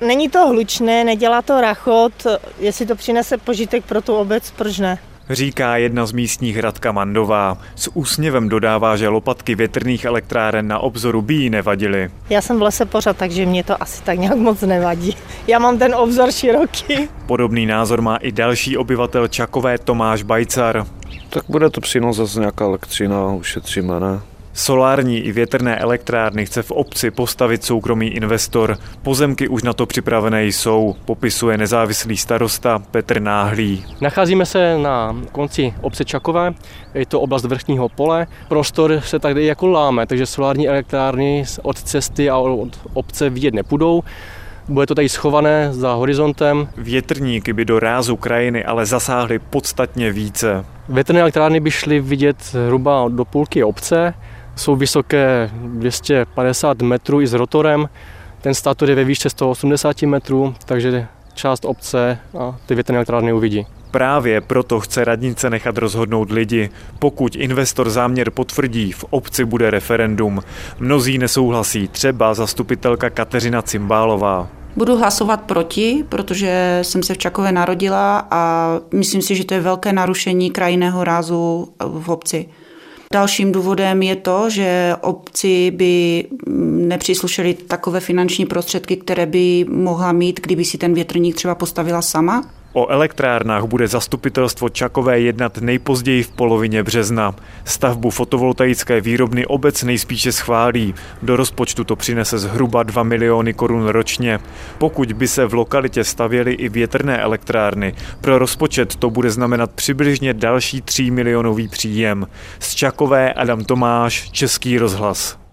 Není to hlučné, nedělá to rachot, jestli to přinese požitek pro tu obec, proč ne? Říká jedna z místních Radka Mandová. S úsměvem dodává, že lopatky větrných elektráren na obzoru by jí nevadily. Já jsem v lese pořád, takže mě to asi tak nějak moc nevadí. Já mám ten obzor široký. Podobný názor má i další obyvatel Čakové Tomáš Bajcar. Tak bude to přínos zase nějaká elektřina, ušetříme, ne? Solární i větrné elektrárny chce v obci postavit soukromý investor. Pozemky už na to připravené jsou, popisuje nezávislý starosta Petr Náhlý. Nacházíme se na konci obce Čakové, je to oblast vrchního pole. Prostor se tady jako láme, takže solární elektrárny od cesty a od obce vidět nepůjdou. Bude to tady schované za horizontem. Větrníky by do rázu krajiny ale zasáhly podstatně více. Větrné elektrárny by šly vidět zhruba do půlky obce, jsou vysoké 250 metrů i s rotorem. Ten státor je ve výšce 180 metrů, takže část obce a ty větrné elektrárny uvidí. Právě proto chce radnice nechat rozhodnout lidi. Pokud investor záměr potvrdí, v obci bude referendum. Mnozí nesouhlasí, třeba zastupitelka Kateřina Cimbálová. Budu hlasovat proti, protože jsem se v Čakové narodila a myslím si, že to je velké narušení krajinného rázu v obci. Dalším důvodem je to, že obci by nepříslušely takové finanční prostředky, které by mohla mít, kdyby si ten větrník třeba postavila sama. O elektrárnách bude zastupitelstvo Čakové jednat nejpozději v polovině března. Stavbu fotovoltaické výrobny obec nejspíše schválí. Do rozpočtu to přinese zhruba 2 miliony korun ročně. Pokud by se v lokalitě stavěly i větrné elektrárny, pro rozpočet to bude znamenat přibližně další 3 milionový příjem. Z Čakové Adam Tomáš, Český rozhlas.